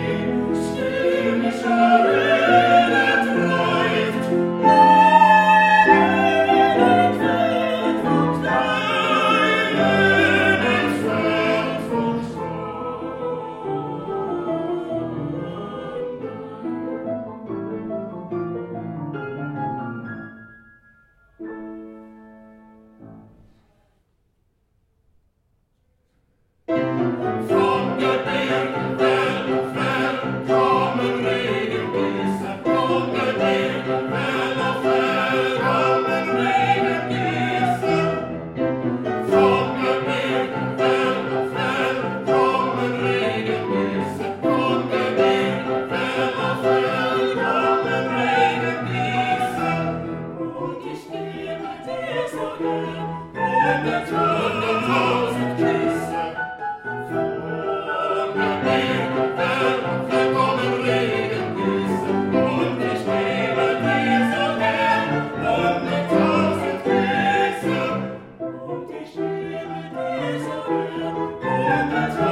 praise. und ich liebe diese Welt